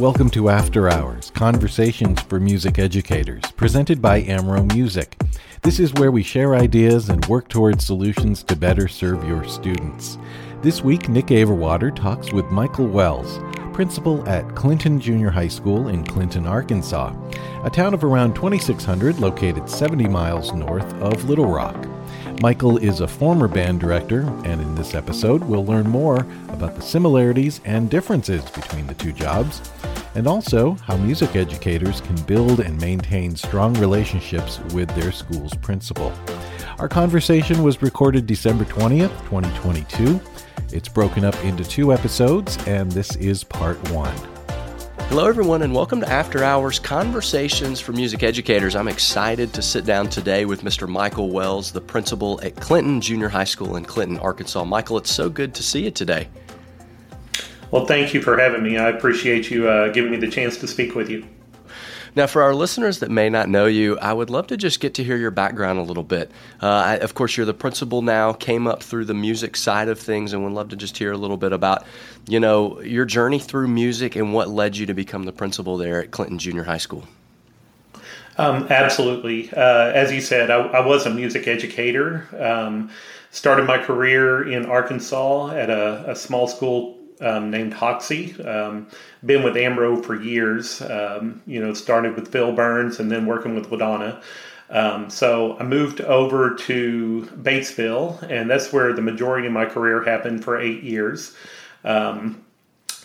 Welcome to After Hours Conversations for Music Educators, presented by Amro Music. This is where we share ideas and work towards solutions to better serve your students. This week, Nick Averwater talks with Michael Wells, principal at Clinton Junior High School in Clinton, Arkansas, a town of around 2,600 located 70 miles north of Little Rock. Michael is a former band director, and in this episode, we'll learn more about the similarities and differences between the two jobs, and also how music educators can build and maintain strong relationships with their school's principal. Our conversation was recorded December 20th, 2022. It's broken up into two episodes, and this is part one. Hello, everyone, and welcome to After Hours Conversations for Music Educators. I'm excited to sit down today with Mr. Michael Wells, the principal at Clinton Junior High School in Clinton, Arkansas. Michael, it's so good to see you today. Well, thank you for having me. I appreciate you uh, giving me the chance to speak with you. Now, for our listeners that may not know you, I would love to just get to hear your background a little bit. Uh, I, of course, you're the principal now, came up through the music side of things, and would love to just hear a little bit about, you know, your journey through music and what led you to become the principal there at Clinton Junior High School. Um, absolutely. Uh, as you said, I, I, was a music educator. Um, started my career in Arkansas at a, a small school um, named Hoxie. Um, been with Amro for years. Um, you know, started with Phil Burns and then working with Ladonna. Um, so I moved over to Batesville, and that's where the majority of my career happened for eight years. Um,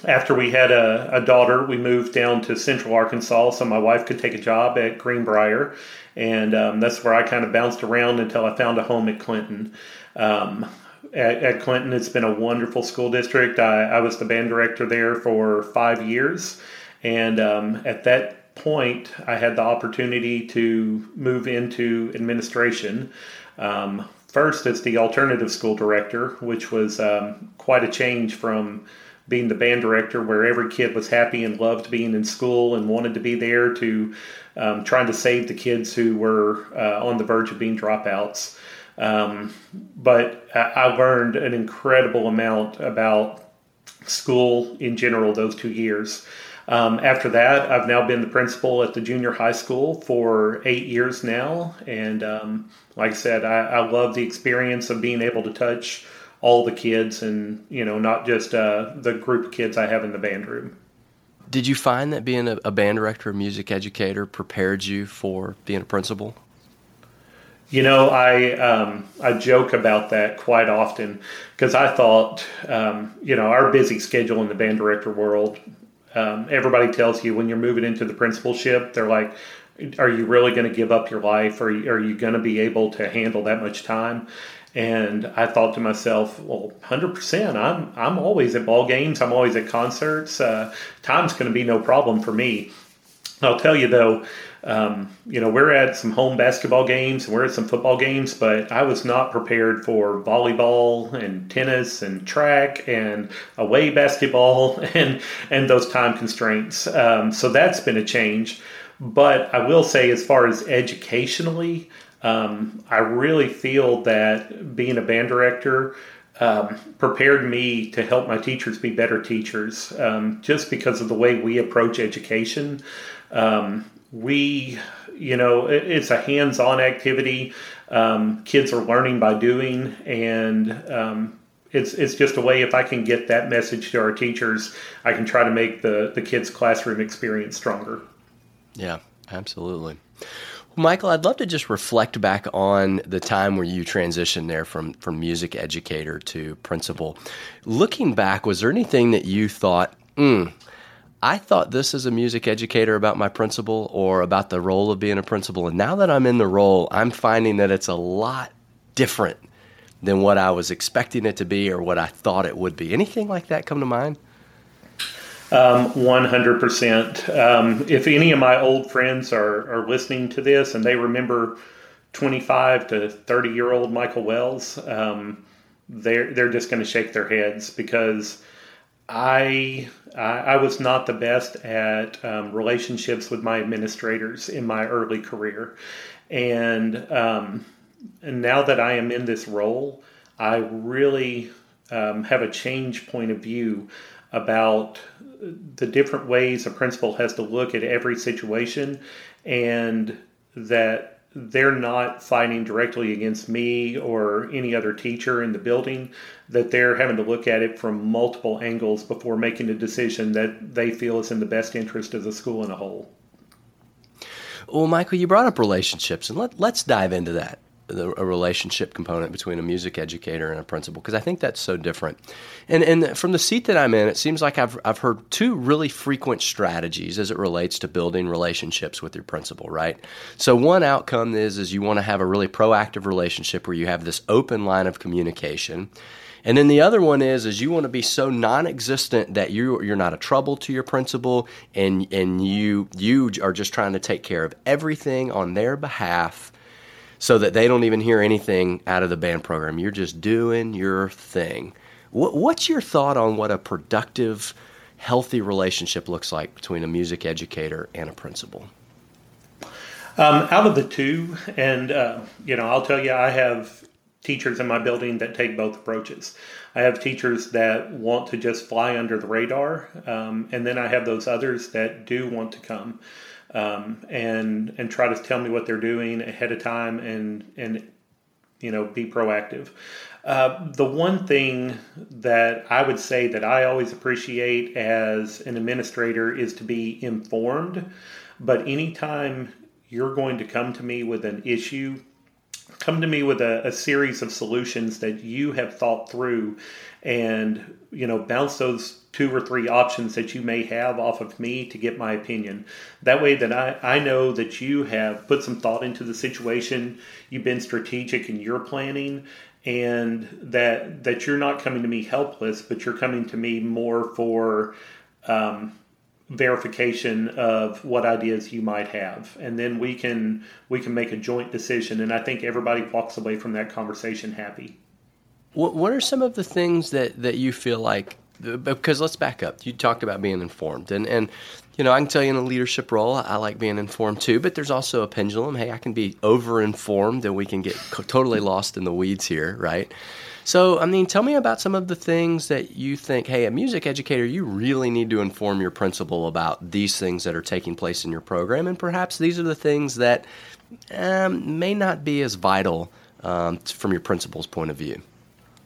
after we had a, a, daughter, we moved down to Central Arkansas so my wife could take a job at Greenbrier, and um, that's where I kind of bounced around until I found a home at Clinton. Um, at, at, Clinton. It's been a wonderful school district. I, I, was the band director there for five years. And um, at that point, I had the opportunity to move into administration. Um, first, as the alternative school director, which was um, quite a change from being the band director, where every kid was happy and loved being in school and wanted to be there, to um, trying to save the kids who were uh, on the verge of being dropouts. Um, but I learned an incredible amount about school in general those two years. Um, after that, I've now been the principal at the junior high school for eight years now. And um, like I said, I, I, love the experience of being able to touch all the kids and, you know, not just uh, the group of kids I have in the band room. Did you find that being a, a band director, music educator, prepared you for being a principal? You know, I um, I joke about that quite often because I thought, um, you know, our busy schedule in the band director world. Um, everybody tells you when you're moving into the principalship, they're like, "Are you really going to give up your life? Or are you going to be able to handle that much time?" And I thought to myself, "Well, hundred percent. I'm I'm always at ball games. I'm always at concerts. Uh, time's going to be no problem for me." I'll tell you though, um, you know, we're at some home basketball games and we're at some football games, but I was not prepared for volleyball and tennis and track and away basketball and and those time constraints. Um, so that's been a change. But I will say, as far as educationally, um, I really feel that being a band director. Um, prepared me to help my teachers be better teachers um, just because of the way we approach education. Um, we, you know, it, it's a hands on activity. Um, kids are learning by doing, and um, it's it's just a way if I can get that message to our teachers, I can try to make the the kids' classroom experience stronger. Yeah, absolutely. Michael, I'd love to just reflect back on the time where you transitioned there from from music educator to principal. Looking back, was there anything that you thought, mm, I thought this as a music educator about my principal or about the role of being a principal. And now that I'm in the role, I'm finding that it's a lot different than what I was expecting it to be or what I thought it would be. Anything like that come to mind? Um, 100%. Um, if any of my old friends are, are listening to this and they remember 25 to 30 year old Michael Wells, um, they're, they're just going to shake their heads because I I was not the best at um, relationships with my administrators in my early career, and um, and now that I am in this role, I really um, have a change point of view. about the different ways a principal has to look at every situation and that they're not fighting directly against me or any other teacher in the building, that they're having to look at it from multiple angles before making a decision that they feel is in the best interest of the school in a whole. Well, Michael, you brought up relationships, and let, let's dive into that the, a relationship component between a music educator and a principal because I think that's so different. And and from the seat that I'm in, it seems like I've I've heard two really frequent strategies as it relates to building relationships with your principal, right? So one outcome is is you want to have a really proactive relationship where you have this open line of communication. And then the other one is is you want to be so non-existent that you you're not a trouble to your principal and and you you are just trying to take care of everything on their behalf so that they don't even hear anything out of the band program. You're just doing your thing. What, what's your thought on what a productive, healthy relationship looks like between a music educator and a principal? Um, out of the two, and uh, you know, I'll tell you, I have teachers in my building that take both approaches. I have teachers that want to just fly under the radar, um, and then I have those others that do want to come um, and and try to tell me what they're doing ahead of time and and you know be proactive. Uh, the one thing that I would say that I always appreciate as an administrator is to be informed. But anytime you're going to come to me with an issue, come to me with a, a series of solutions that you have thought through and you know bounce those two or three options that you may have off of me to get my opinion. That way that I, I know that you have put some thought into the situation. You've been strategic in your planning and that that you're not coming to me helpless but you're coming to me more for um, verification of what ideas you might have and then we can we can make a joint decision and i think everybody walks away from that conversation happy what, what are some of the things that, that you feel like? Because let's back up. You talked about being informed, and and you know I can tell you in a leadership role, I like being informed too. But there's also a pendulum. Hey, I can be over informed, and we can get totally lost in the weeds here, right? So, I mean, tell me about some of the things that you think, hey, a music educator, you really need to inform your principal about these things that are taking place in your program. And perhaps these are the things that um, may not be as vital um, from your principal's point of view.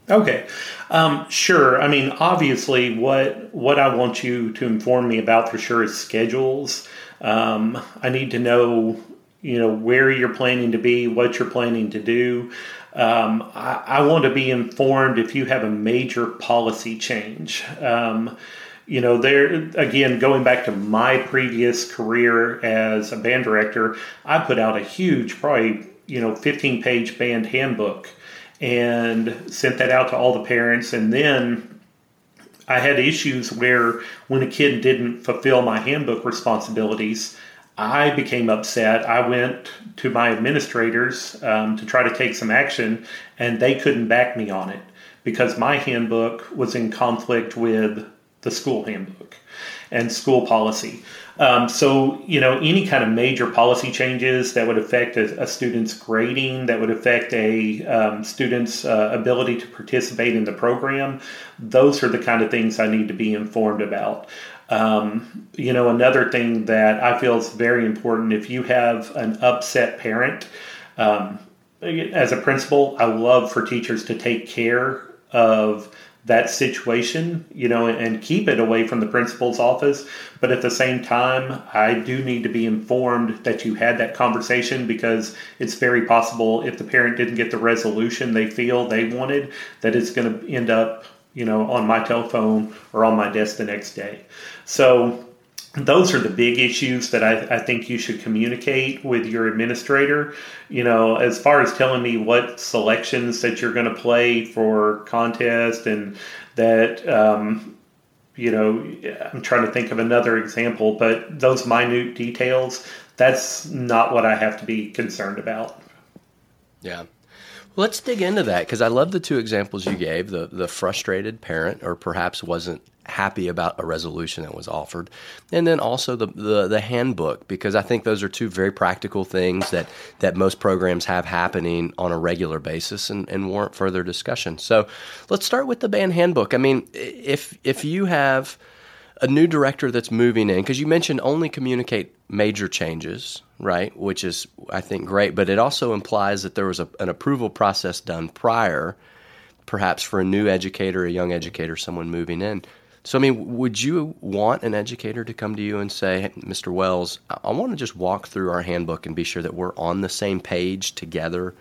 Okay, um, sure. I mean, obviously, what what I want you to inform me about for sure is schedules. Um, I need to know, you know, where you're planning to be, what you're planning to do. Um, I, I, want to be informed if you have a major policy change. Um, you know, there again, going back to my previous career as a band director, I put out a huge, probably you know, 15 page band handbook and sent that out to all the parents. And then I had issues where when a kid didn't fulfill my handbook responsibilities, I became upset. I went to my administrators um, to try to take some action, and they couldn't back me on it because my handbook was in conflict with the school handbook and school policy. Um, so, you know, any kind of major policy changes that would affect a, a student's grading, that would affect a um, student's uh, ability to participate in the program, those are the kind of things I need to be informed about. Um, you know, another thing that I feel is very important if you have an upset parent, um, as a principal, I love for teachers to take care of that situation, you know, and keep it away from the principal's office. But at the same time, I do need to be informed that you had that conversation because it's very possible if the parent didn't get the resolution they feel they wanted, that it's going to end up, you know, on my telephone or on my desk the next day. So those are the big issues that I, I, think you should communicate with your administrator. You know, as far as telling me what selections that you're going to play for contest and that, um, you know, I'm trying to think of another example, but those minute details, that's not what I have to be concerned about. Yeah. Let's dig into that because I love the two examples you gave the, the frustrated parent, or perhaps wasn't happy about a resolution that was offered, and then also the, the, the handbook because I think those are two very practical things that that most programs have happening on a regular basis and, and warrant further discussion. So let's start with the band handbook. I mean, if if you have a new director that's moving in because you mentioned only communicate major changes right which is i think great but it also implies that there was a, an approval process done prior perhaps for a new educator a young educator someone moving in so, I mean, would you want an educator to come to you and say, hey, Mr. Wells, I want to just walk through our handbook and be sure that we're on the same page together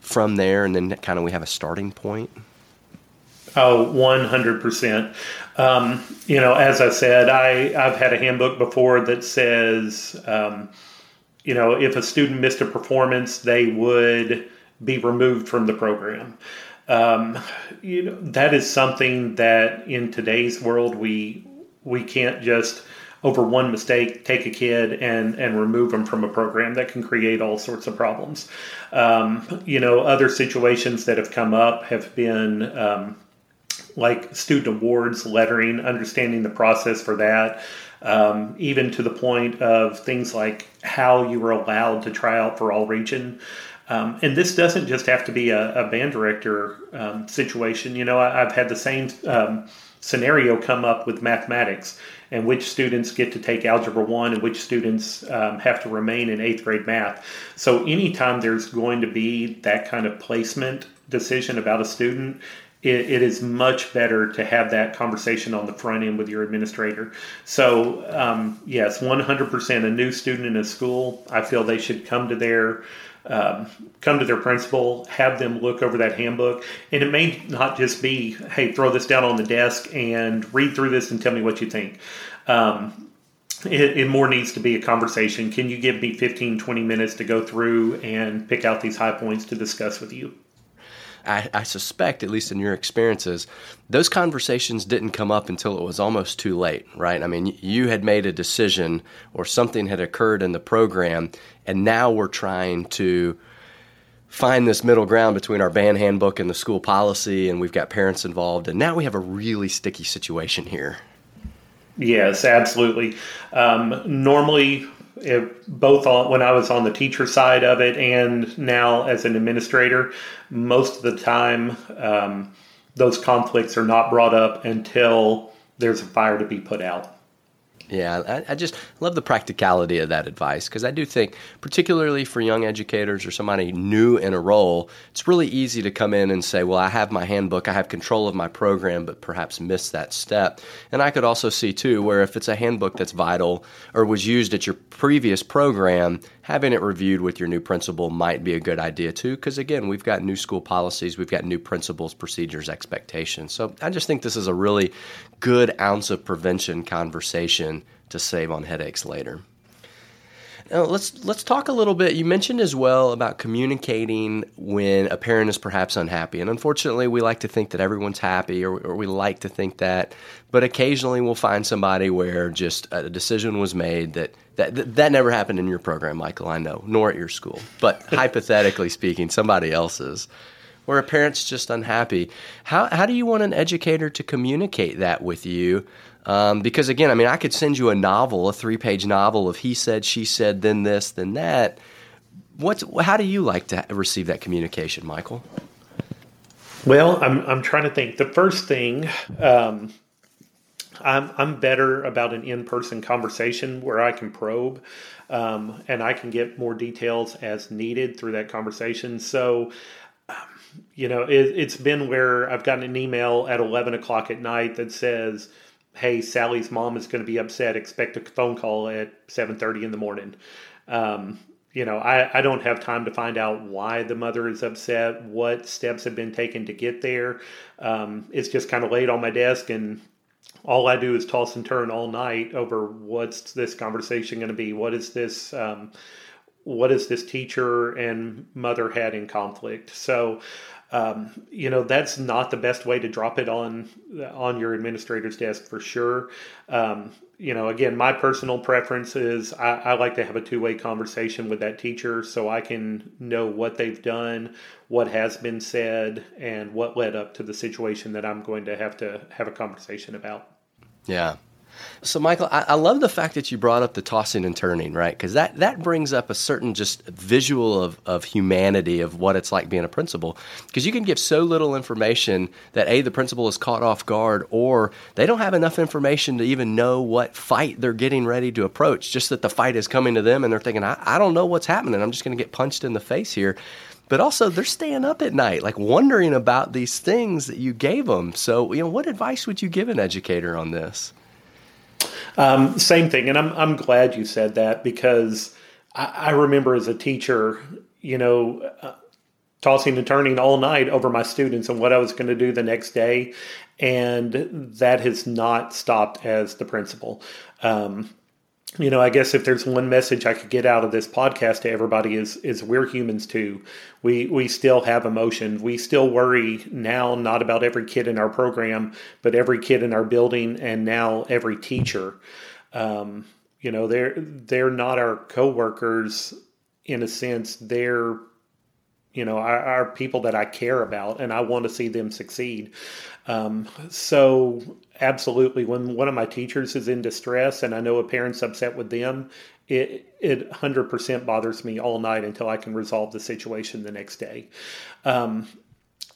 from there, and then kind of we have a starting point? Oh, 100%. Um, you know, as I said, I, I've had a handbook before that says, um, you know, if a student missed a performance, they would be removed from the program. Um, you know, that is something that in today's world we we can't just over one mistake take a kid and and remove them from a program that can create all sorts of problems. Um, you know, other situations that have come up have been um, like student awards, lettering, understanding the process for that. Um, even to the point of things like how you were allowed to try out for all region. Um, and this doesn't just have to be a, a band director um, situation. You know, I, have had the same um, scenario come up with mathematics and which students get to take Algebra 1 and which students um, have to remain in eighth grade math. So, anytime there's going to be that kind of placement decision about a student, it, it is much better to have that conversation on the front end with your administrator. So, um, yes, 100% a new student in a school, I feel they should come to their um, come to their principal, have them look over that handbook. And it may not just be, hey, throw this down on the desk and read through this and tell me what you think. Um, it, it, more needs to be a conversation. Can you give me 15, 20 minutes to go through and pick out these high points to discuss with you? I, I, suspect, at least in your experiences, those conversations didn't come up until it was almost too late, right? I mean, you had made a decision or something had occurred in the program, and now we're trying to find this middle ground between our band handbook and the school policy, and we've got parents involved, and now we have a really sticky situation here. Yes, absolutely. Um, normally, it, both on, when I was on the teacher side of it and now as an administrator, most of the time um, those conflicts are not brought up until there's a fire to be put out. Yeah, I, I, just love the practicality of that advice because I do think, particularly for young educators or somebody new in a role, it's really easy to come in and say, Well, I have my handbook, I have control of my program, but perhaps miss that step. And I could also see, too, where if it's a handbook that's vital or was used at your previous program, having it reviewed with your new principal might be a good idea, too, because again, we've got new school policies, we've got new principles, procedures, expectations. So I just think this is a really good ounce of prevention conversation to save on headaches later. Now let's let's talk a little bit. You mentioned as well about communicating when a parent is perhaps unhappy, and unfortunately, we like to think that everyone's happy, or, or we like to think that, but occasionally we'll find somebody where just a decision was made that that that never happened in your program, Michael. I know, nor at your school, but hypothetically speaking, somebody else's where a parent's just unhappy. How, how do you want an educator to communicate that with you? Um, because again, I mean, I could send you a novel, a three page novel of he said, she said, then this, then that. What's, how do you like to receive that communication, Michael? Well, I'm, I'm trying to think. The first thing, um, I'm, I'm better about an in person conversation where I can probe um, and I can get more details as needed through that conversation. So you know, it, has been where I've gotten an email at 11 o'clock at night that says, hey, Sally's mom is going to be upset. Expect a phone call at 7.30 in the morning. Um, you know, I, I don't have time to find out why the mother is upset, what steps have been taken to get there. Um, it's just kind of laid on my desk, and all I do is toss and turn all night over what's this conversation going to be? What is this? Um, what is this teacher and mother had in conflict? So Um, you know that's not the best way to drop it on on your administrator's desk for sure. Um, you know, again, my personal preference is I, I like to have a two way conversation with that teacher so I can know what they've done, what has been said, and what led up to the situation that I'm going to have to have a conversation about. Yeah. So, Michael, I, I, love the fact that you brought up the tossing and turning, right? Because that, that brings up a certain just visual of, of humanity of what it's like being a principal. Because you can give so little information that A, the principal is caught off guard, or they don't have enough information to even know what fight they're getting ready to approach, just that the fight is coming to them and they're thinking, I, I don't know what's happening. I'm just going to get punched in the face here but also they're staying up at night, like wondering about these things that you gave them. So, you know, what advice would you give an educator on this? Um, same thing, and I'm I'm glad you said that because I, I remember as a teacher, you know, uh, tossing and turning all night over my students and what I was going to do the next day, and that has not stopped as the principal. Um, you know, I guess if there's one message I could get out of this podcast to everybody is is we're humans too. We we still have emotion. We still worry now not about every kid in our program, but every kid in our building and now every teacher. Um, you know, they're they're not our coworkers in a sense. They're you know are, are people that I care about and I want to see them succeed. Um, so absolutely, when one of my teachers is in distress and I know a parent's upset with them, it it hundred percent bothers me all night until I can resolve the situation the next day. Um,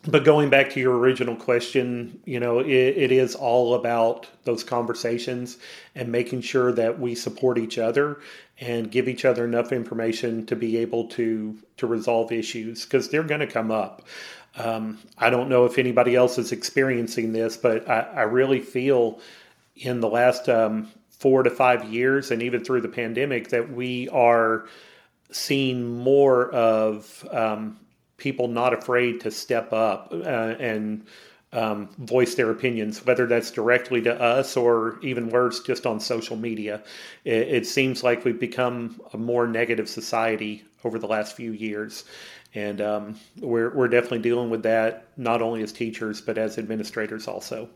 but going back to your original question, you know, it, it is all about those conversations and making sure that we support each other and give each other enough information to be able to to resolve issues because they're going to come up. Um, I don't know if anybody else is experiencing this, but I, I really feel in the last um, four to five years, and even through the pandemic, that we are seeing more of um, people not afraid to step up uh, and um, voice their opinions, whether that's directly to us or even worse, just on social media. It, it, seems like we've become a more negative society over the last few years. And um, we're, we're definitely dealing with that, not only as teachers, but as administrators also.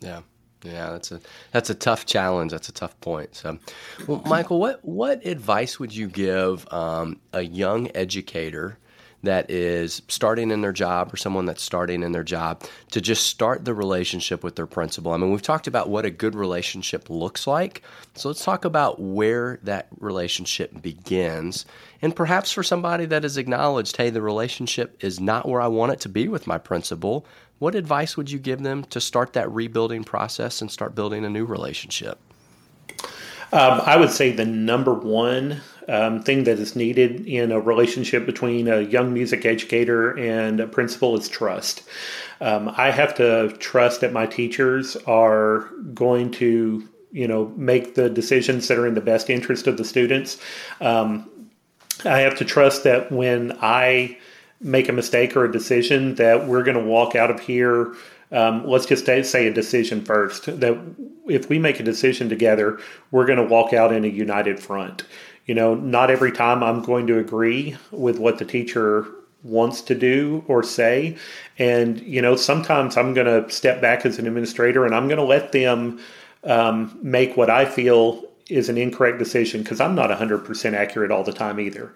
Yeah. Yeah, that's a that's a tough challenge. That's a tough point. So, well, Michael, what what advice would you give um, a young educator that is starting in their job or someone that's starting in their job to just start the relationship with their principal. I mean, we've talked about what a good relationship looks like. So let's talk about where that relationship begins. And perhaps for somebody that has acknowledged, hey, the relationship is not where I want it to be with my principal, what advice would you give them to start that rebuilding process and start building a new relationship? Um, I would say the number one um, thing that is needed in a relationship between a young music educator and a principal is trust. Um, I have to trust that my teachers are going to, you know, make the decisions that are in the best interest of the students. Um, I have to trust that when I make a mistake or a decision, that we're going to walk out of here. Um, let's just say a decision first. That if we make a decision together, we're going to walk out in a united front you know, not every time I'm going to agree with what the teacher wants to do or say. And, you know, sometimes I'm going to step back as an administrator and I'm going to let them um, make what I feel is an incorrect decision because I'm not 100% accurate all the time either.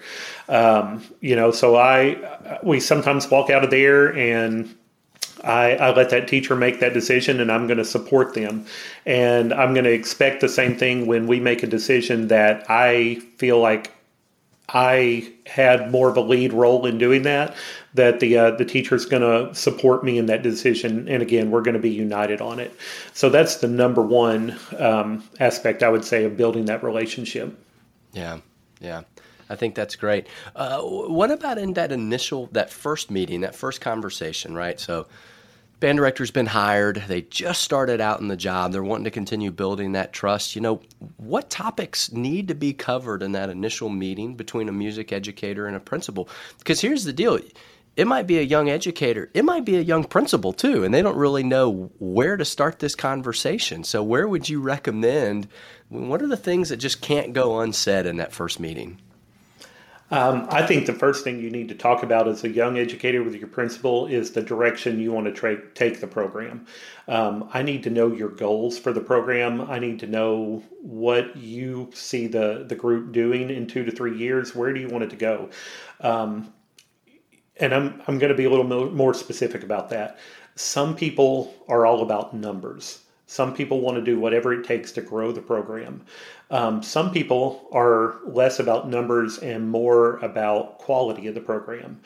Um, you know, so I, we sometimes walk out of there and I, I, let that teacher make that decision and I'm going to support them. And I'm going to expect the same thing when we make a decision that I feel like I had more of a lead role in doing that, that the uh, the teacher's going to support me in that decision. And again, we're going to be united on it. So that's the number one um, aspect I would say of building that relationship. Yeah, yeah. I think that's great. Uh, what about in that initial, that first meeting, that first conversation, right? So band director's been hired. They just started out in the job. They're wanting to continue building that trust. You know, what topics need to be covered in that initial meeting between a music educator and a principal? Because here's the deal. It might be a young educator. It might be a young principal too, and they don't really know where to start this conversation. So, where would you recommend? What are the things that just can't go unsaid in that first meeting? Um, I think the first thing you need to talk about as a young educator with your principal is the direction you want to tra- take the program. Um, I need to know your goals for the program. I need to know what you see the, the group doing in two to three years. Where do you want it to go? Um, and I'm, I'm going to be a little more specific about that. Some people are all about numbers. Some people want to do whatever it takes to grow the program. Um, some people are less about numbers and more about quality of the program.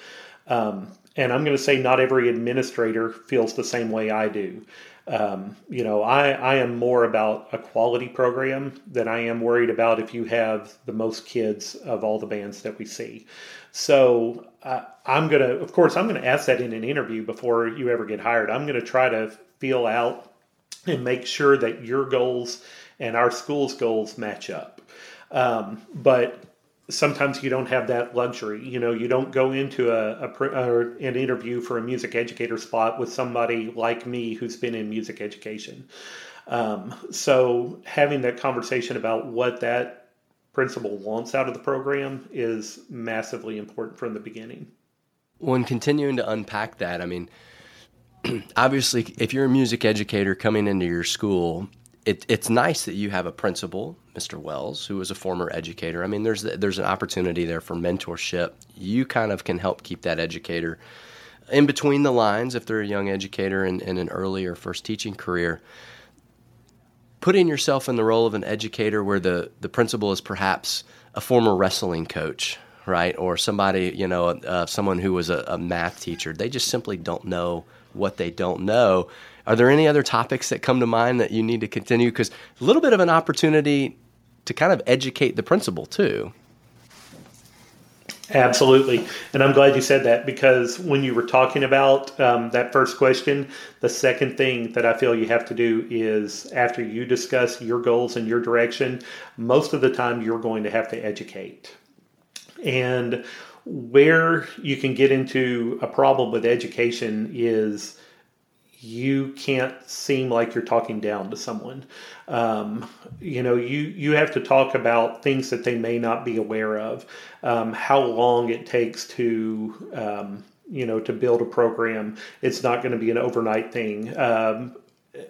Um, and I'm going to say not every administrator feels the same way I do. Um, you know, I, I am more about a quality program than I am worried about if you have the most kids of all the bands that we see. So uh, I'm going to, of course, I'm going to ask that in an interview before you ever get hired. I'm going to try to feel out and make sure that your goals and our school's goals match up. Um, but sometimes you don't have that luxury. You know, you don't go into a, a, an interview for a music educator spot with somebody like me who's been in music education. Um, so having that conversation about what that principal wants out of the program is massively important from the beginning. When continuing to unpack that, I mean, obviously, if you're a music educator coming into your school, it, it's nice that you have a principal, Mr. Wells, who is a former educator. I mean, there's there's an opportunity there for mentorship. You kind of can help keep that educator in between the lines if they're a young educator in, in an earlier first teaching career. Putting yourself in the role of an educator where the, the principal is perhaps a former wrestling coach, right? Or somebody, you know, uh, someone who was a, a math teacher. They just simply don't know what they don't know are there any other topics that come to mind that you need to continue? Because a little bit of an opportunity to kind of educate the principal too. Absolutely. And I'm glad you said that because when you were talking about um, that first question, the second thing that I feel you have to do is after you discuss your goals and your direction, most of the time you're going to have to educate. And where you can get into a problem with education is you can't seem like you're talking down to someone. Um, you know, you you have to talk about things that they may not be aware of, um, how long it takes to um, you know to build a program. It's not going to be an overnight thing. Um,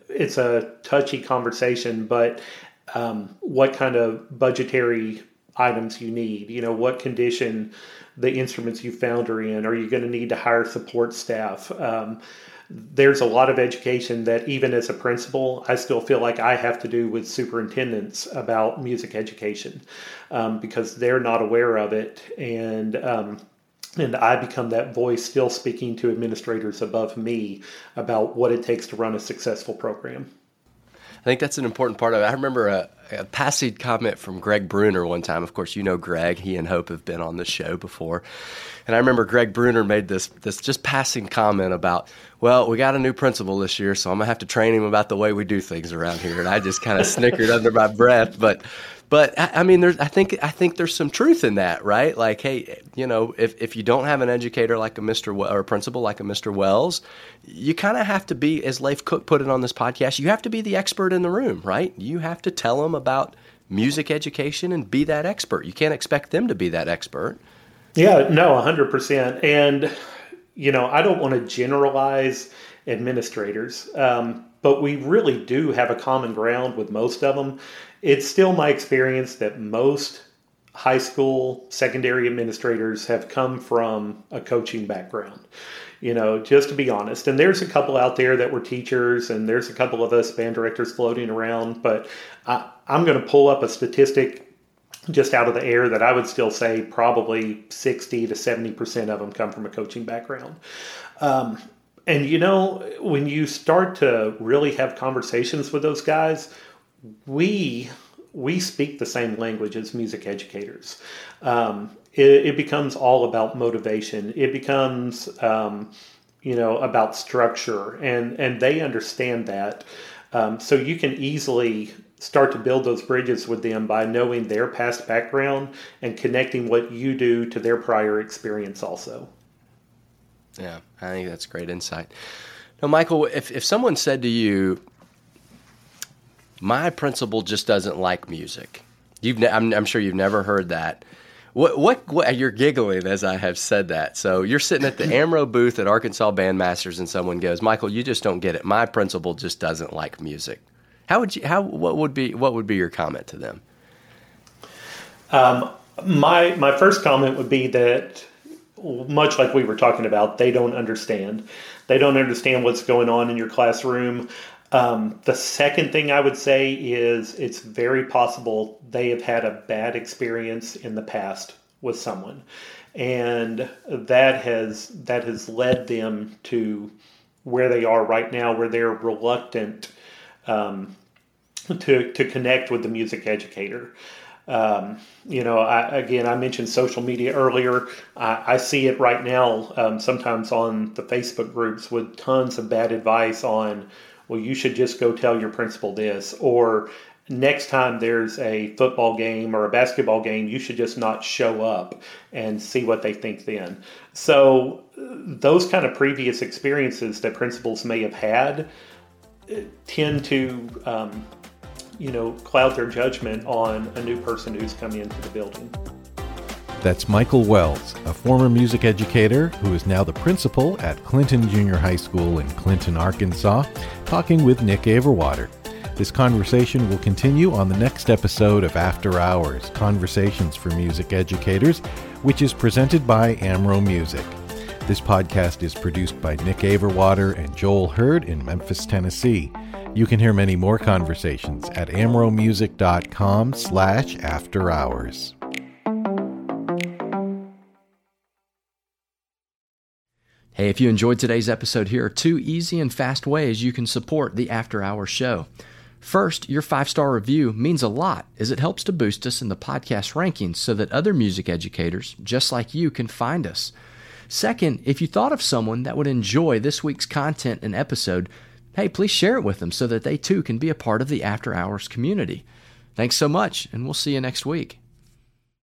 it's a touchy conversation, but um, what kind of budgetary items you need? You know, what condition the instruments you found are in? Are you going to need to hire support staff? Um, there's a lot of education that even as a principal i still feel like i have to do with superintendents about music education um, because they're not aware of it and um, and i become that voice still speaking to administrators above me about what it takes to run a successful program I think that's an important part of it. I remember a, a, passing comment from Greg Bruner one time. Of course, you know Greg. He and Hope have been on the show before. And I remember Greg Bruner made this this just passing comment about, well, we got a new principal this year, so I'm gonna have to train him about the way we do things around here. And I just kind of snickered under my breath, but but I mean, there's I think I think there's some truth in that, right? Like, hey, you know, if if you don't have an educator like a Mr. or a principal like a Mr. Wells, you kind of have to be, as Leif Cook put it on this podcast, you have to be the expert in the room, right? You have to tell them about music education and be that expert. You can't expect them to be that expert. Yeah, no, hundred percent. And you know, I don't want to generalize administrators, um, but we really do have a common ground with most of them. It's still my experience that most high school secondary administrators have come from a coaching background you know just to be honest. And there's a couple out there that were teachers and there's a couple of us band directors floating around but I, i'm going to pull up a statistic just out of the air that i would still say probably 60 to 70% of them come from a coaching background. Um, and you know when you start to really have conversations with those guys we we speak the same language as music educators. Um, it, it, becomes all about motivation. It becomes um, you know about structure, and and they understand that. Um, so you can easily start to build those bridges with them by knowing their past background and connecting what you do to their prior experience also. Yeah, I think that's great insight. Now, Michael, if, if someone said to you, my principal just doesn't like music. You've ne- I'm, I'm, sure you've never heard that. What, what, what you're giggling as I have said that. So you're sitting at the Amro booth at Arkansas Bandmasters, and someone goes, "Michael, you just don't get it. My principal just doesn't like music." How would you? How what would be what would be your comment to them? Um, my my first comment would be that much like we were talking about, they don't understand. They don't understand what's going on in your classroom. Um, the second thing I would say is it's very possible they have had a bad experience in the past with someone, and that has that has led them to where they are right now, where they're reluctant um, to to connect with the music educator. Um, you know, I, again, I mentioned social media earlier. I, I see it right now, um, sometimes on the Facebook groups with tons of bad advice on, well, you should just go tell your principal this, or next time there's a football game or a basketball game, you should just not show up and see what they think then. So, those kind of previous experiences that principals may have had uh, tend to um, you know, cloud their judgment on a new person who's coming into the building. That's Michael Wells, a former music educator who is now the principal at Clinton Junior High School in Clinton, Arkansas, talking with Nick Averwater. This conversation will continue on the next episode of After Hours Conversations for Music Educators, which is presented by Amro Music. This podcast is produced by Nick Averwater and Joel Hurd in Memphis, Tennessee. You can hear many more conversations at amromusic.com slash after hours. Hey, if you enjoyed today's episode, here are two easy and fast ways you can support the After Hours show. First, your five star review means a lot as it helps to boost us in the podcast rankings so that other music educators just like you can find us. Second, if you thought of someone that would enjoy this week's content and episode, hey, please share it with them so that they too can be a part of the After Hours community. Thanks so much, and we'll see you next week.